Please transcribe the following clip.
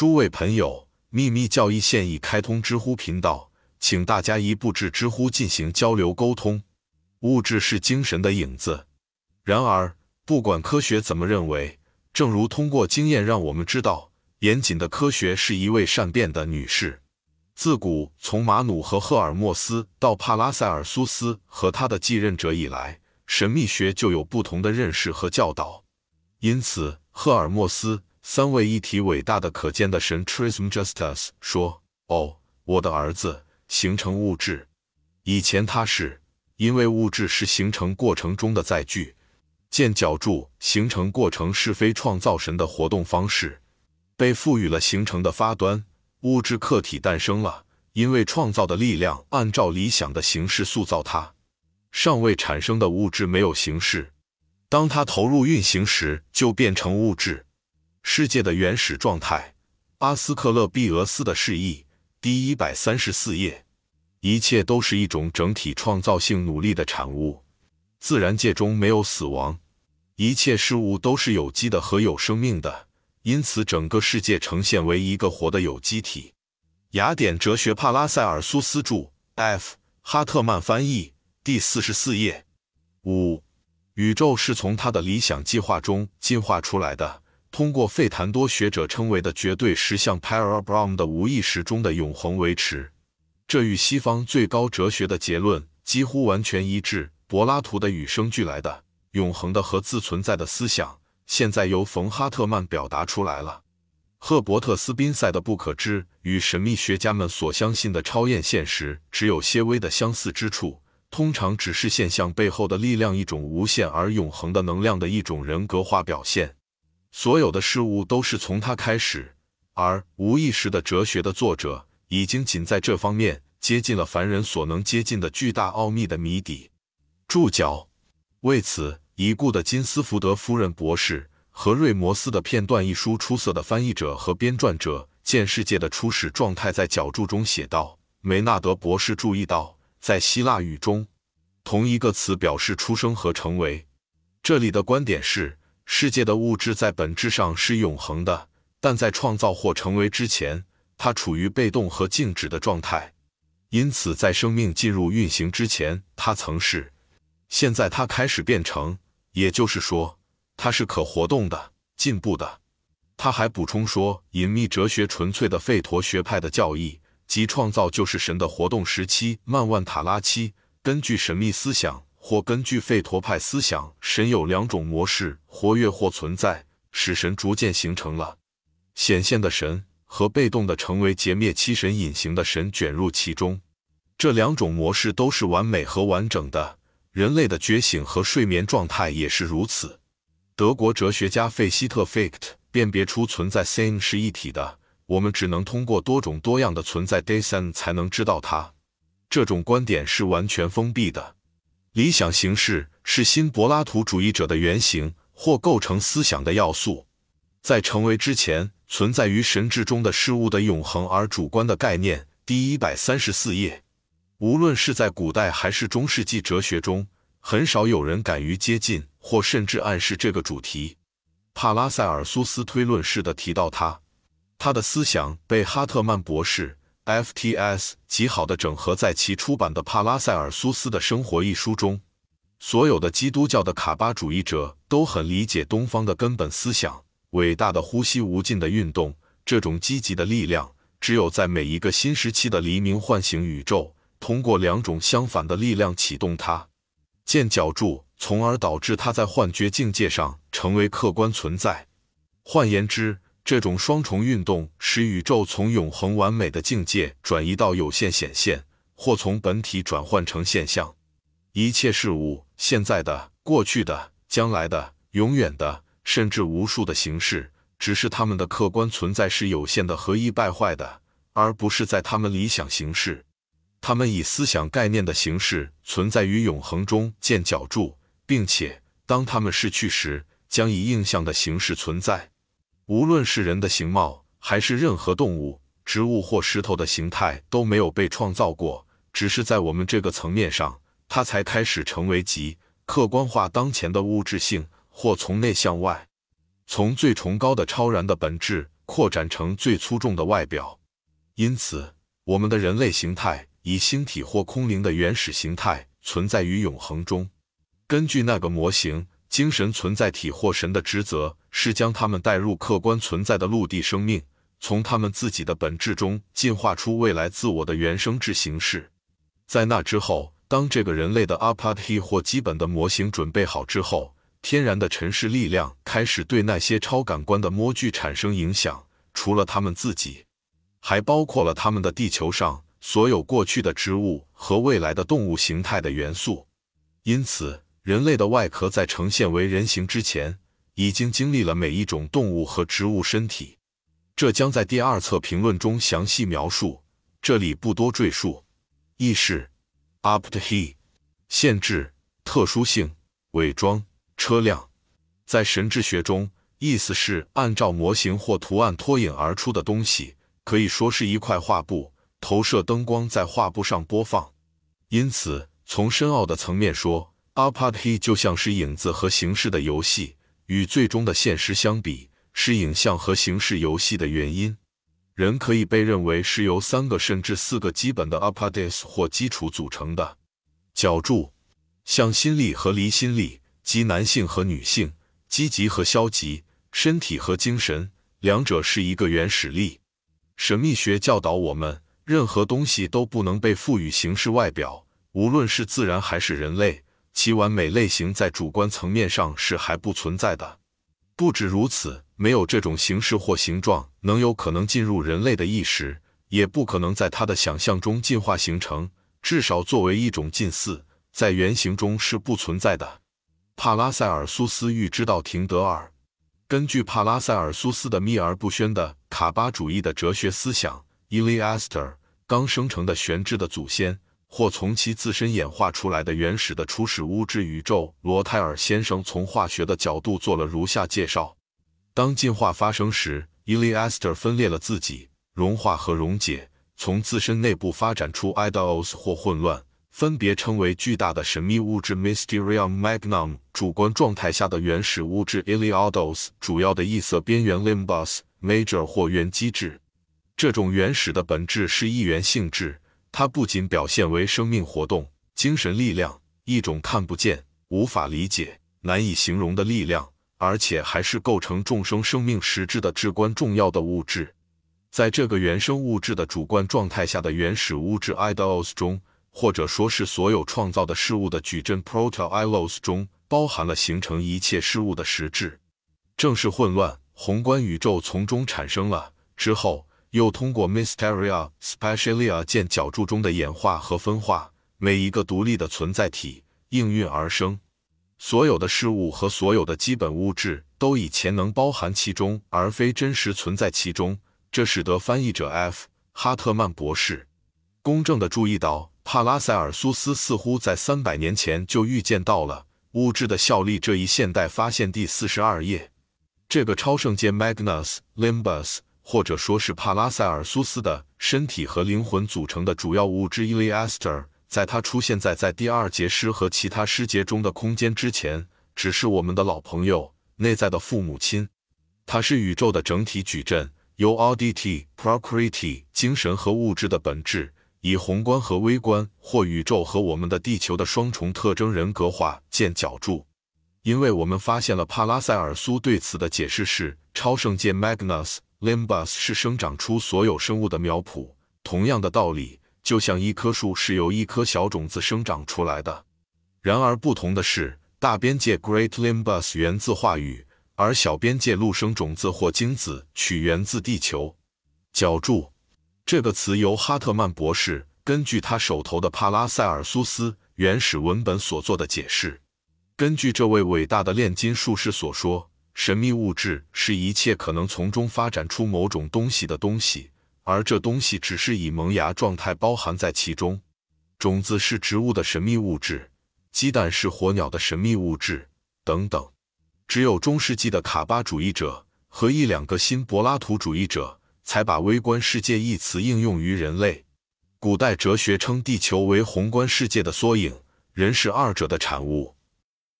诸位朋友，秘密教义现已开通知乎频道，请大家一步至知乎进行交流沟通。物质是精神的影子，然而不管科学怎么认为，正如通过经验让我们知道，严谨的科学是一位善变的女士。自古从马努和赫尔墨斯到帕拉塞尔苏斯和他的继任者以来，神秘学就有不同的认识和教导。因此，赫尔墨斯。三位一体伟大的可见的神 Trism Justus 说：“哦，我的儿子，形成物质。以前他是，因为物质是形成过程中的载具。见角柱，形成过程是非创造神的活动方式，被赋予了形成的发端。物质客体诞生了，因为创造的力量按照理想的形式塑造它。尚未产生的物质没有形式，当它投入运行时，就变成物质。”世界的原始状态，阿斯克勒庇俄斯的释义，第一百三十四页。一切都是一种整体创造性努力的产物。自然界中没有死亡，一切事物都是有机的和有生命的，因此整个世界呈现为一个活的有机体。雅典哲学，帕拉塞尔苏斯著，F. 哈特曼翻译，第四十四页。五，宇宙是从他的理想计划中进化出来的。通过费坦多学者称为的绝对实相 p a r a b r a m 的无意识中的永恒维持，这与西方最高哲学的结论几乎完全一致。柏拉图的与生俱来的、永恒的和自存在的思想，现在由冯·哈特曼表达出来了。赫伯特·斯宾塞的不可知与神秘学家们所相信的超验现实只有些微的相似之处，通常只是现象背后的力量一种无限而永恒的能量的一种人格化表现。所有的事物都是从它开始，而无意识的哲学的作者已经仅在这方面接近了凡人所能接近的巨大奥秘的谜底。注脚：为此，已故的金斯福德夫人博士和瑞摩斯的片段一书出色的翻译者和编撰者见世界的初始状态，在脚注中写道：梅纳德博士注意到，在希腊语中，同一个词表示出生和成为。这里的观点是。世界的物质在本质上是永恒的，但在创造或成为之前，它处于被动和静止的状态。因此，在生命进入运行之前，它曾是；现在，它开始变成。也就是说，它是可活动的、进步的。他还补充说，隐秘哲学纯粹的费陀学派的教义，即创造就是神的活动时期——曼万塔拉期，根据神秘思想。或根据费陀派思想，神有两种模式：活跃或存在，使神逐渐形成了显现的神和被动的成为劫灭七神隐形的神卷入其中。这两种模式都是完美和完整的。人类的觉醒和睡眠状态也是如此。德国哲学家费希特 f i c t 辨别出存在 “same” 是一体的。我们只能通过多种多样的存在 “dasein” 才能知道它。这种观点是完全封闭的。理想形式是新柏拉图主义者的原型或构成思想的要素，在成为之前存在于神智中的事物的永恒而主观的概念。第一百三十四页，无论是在古代还是中世纪哲学中，很少有人敢于接近或甚至暗示这个主题。帕拉塞尔苏斯推论式的提到他，他的思想被哈特曼博士。FTS 极好的整合在其出版的帕拉塞尔苏斯的生活一书中。所有的基督教的卡巴主义者都很理解东方的根本思想：伟大的呼吸无尽的运动。这种积极的力量，只有在每一个新时期的黎明唤醒宇宙，通过两种相反的力量启动它，见角柱，从而导致它在幻觉境界上成为客观存在。换言之。这种双重运动使宇宙从永恒完美的境界转移到有限显现，或从本体转换成现象。一切事物，现在的、过去的、将来的、永远的，甚至无数的形式，只是它们的客观存在是有限的合一败坏的，而不是在它们理想形式。它们以思想概念的形式存在于永恒中，见角柱，并且当它们逝去时，将以印象的形式存在。无论是人的形貌，还是任何动物、植物或石头的形态，都没有被创造过，只是在我们这个层面上，它才开始成为极客观化当前的物质性，或从内向外，从最崇高的超然的本质扩展成最粗重的外表。因此，我们的人类形态以星体或空灵的原始形态存在于永恒中。根据那个模型，精神存在体或神的职责是将他们带入客观存在的陆地生命，从他们自己的本质中进化出未来自我的原生质形式。在那之后，当这个人类的 a p a t 或基本的模型准备好之后，天然的尘世力量开始对那些超感官的模具产生影响，除了他们自己，还包括了他们的地球上所有过去的植物和未来的动物形态的元素。因此，人类的外壳在呈现为人形之前，已经经历了每一种动物和植物身体。这将在第二册评论中详细描述，这里不多赘述。意识 u p t he，限制、特殊性、伪装。车辆在神智学中，意思是按照模型或图案脱颖而出的东西，可以说是一块画布，投射灯光在画布上播放。因此，从深奥的层面说 a p a t h 就像是影子和形式的游戏，与最终的现实相比，是影像和形式游戏的原因。人可以被认为是由三个甚至四个基本的 a p a t h s 或基础组成的：角柱、向心力和离心力。即男性和女性，积极和消极，身体和精神，两者是一个原始力。神秘学教导我们，任何东西都不能被赋予形式外表，无论是自然还是人类，其完美类型在主观层面上是还不存在的。不止如此，没有这种形式或形状，能有可能进入人类的意识，也不可能在他的想象中进化形成，至少作为一种近似，在原型中是不存在的。帕拉塞尔苏斯预知到廷德尔。根据帕拉塞尔苏斯的秘而不宣的卡巴主义的哲学思想，伊利阿斯特刚生成的玄之的祖先，或从其自身演化出来的原始的初始物质宇宙。罗泰尔先生从化学的角度做了如下介绍：当进化发生时，伊利阿斯特分裂了自己，融化和溶解，从自身内部发展出 idols 或混乱。分别称为巨大的神秘物质 Mysterium Magnum，主观状态下的原始物质 Iliados，主要的异色边缘 Limbus Major 或原机制。这种原始的本质是一元性质，它不仅表现为生命活动、精神力量，一种看不见、无法理解、难以形容的力量，而且还是构成众生生命实质的至关重要的物质。在这个原生物质的主观状态下的原始物质 idols 中。或者说是所有创造的事物的矩阵 Proto-Ilos 中包含了形成一切事物的实质。正是混乱宏观宇宙从中产生了，之后又通过 Mysteria Specialia 见角柱中的演化和分化，每一个独立的存在体应运而生。所有的事物和所有的基本物质都以潜能包含其中，而非真实存在其中。这使得翻译者 F. 哈特曼博士公正地注意到。帕拉塞尔苏斯似乎在三百年前就预见到了物质的效力。这一现代发现第四十二页，这个超圣界 Magnus Limbus，或者说是帕拉塞尔苏斯的身体和灵魂组成的主要物质 Iliaster，在它出现在在第二节诗和其他诗节中的空间之前，只是我们的老朋友，内在的父母亲。它是宇宙的整体矩阵，由 Audity、Procreity 精神和物质的本质。以宏观和微观，或宇宙和我们的地球的双重特征人格化见角柱，因为我们发现了帕拉塞尔苏对此的解释是：超圣界 Magnus Limbus 是生长出所有生物的苗圃。同样的道理，就像一棵树是由一颗小种子生长出来的。然而不同的是，大边界 Great Limbus 源自话语，而小边界陆生种子或精子取源自地球。角柱。这个词由哈特曼博士根据他手头的帕拉塞尔苏斯原始文本所做的解释。根据这位伟大的炼金术士所说，神秘物质是一切可能从中发展出某种东西的东西，而这东西只是以萌芽状态包含在其中。种子是植物的神秘物质，鸡蛋是火鸟的神秘物质，等等。只有中世纪的卡巴主义者和一两个新柏拉图主义者。才把“微观世界”一词应用于人类。古代哲学称地球为宏观世界的缩影，人是二者的产物。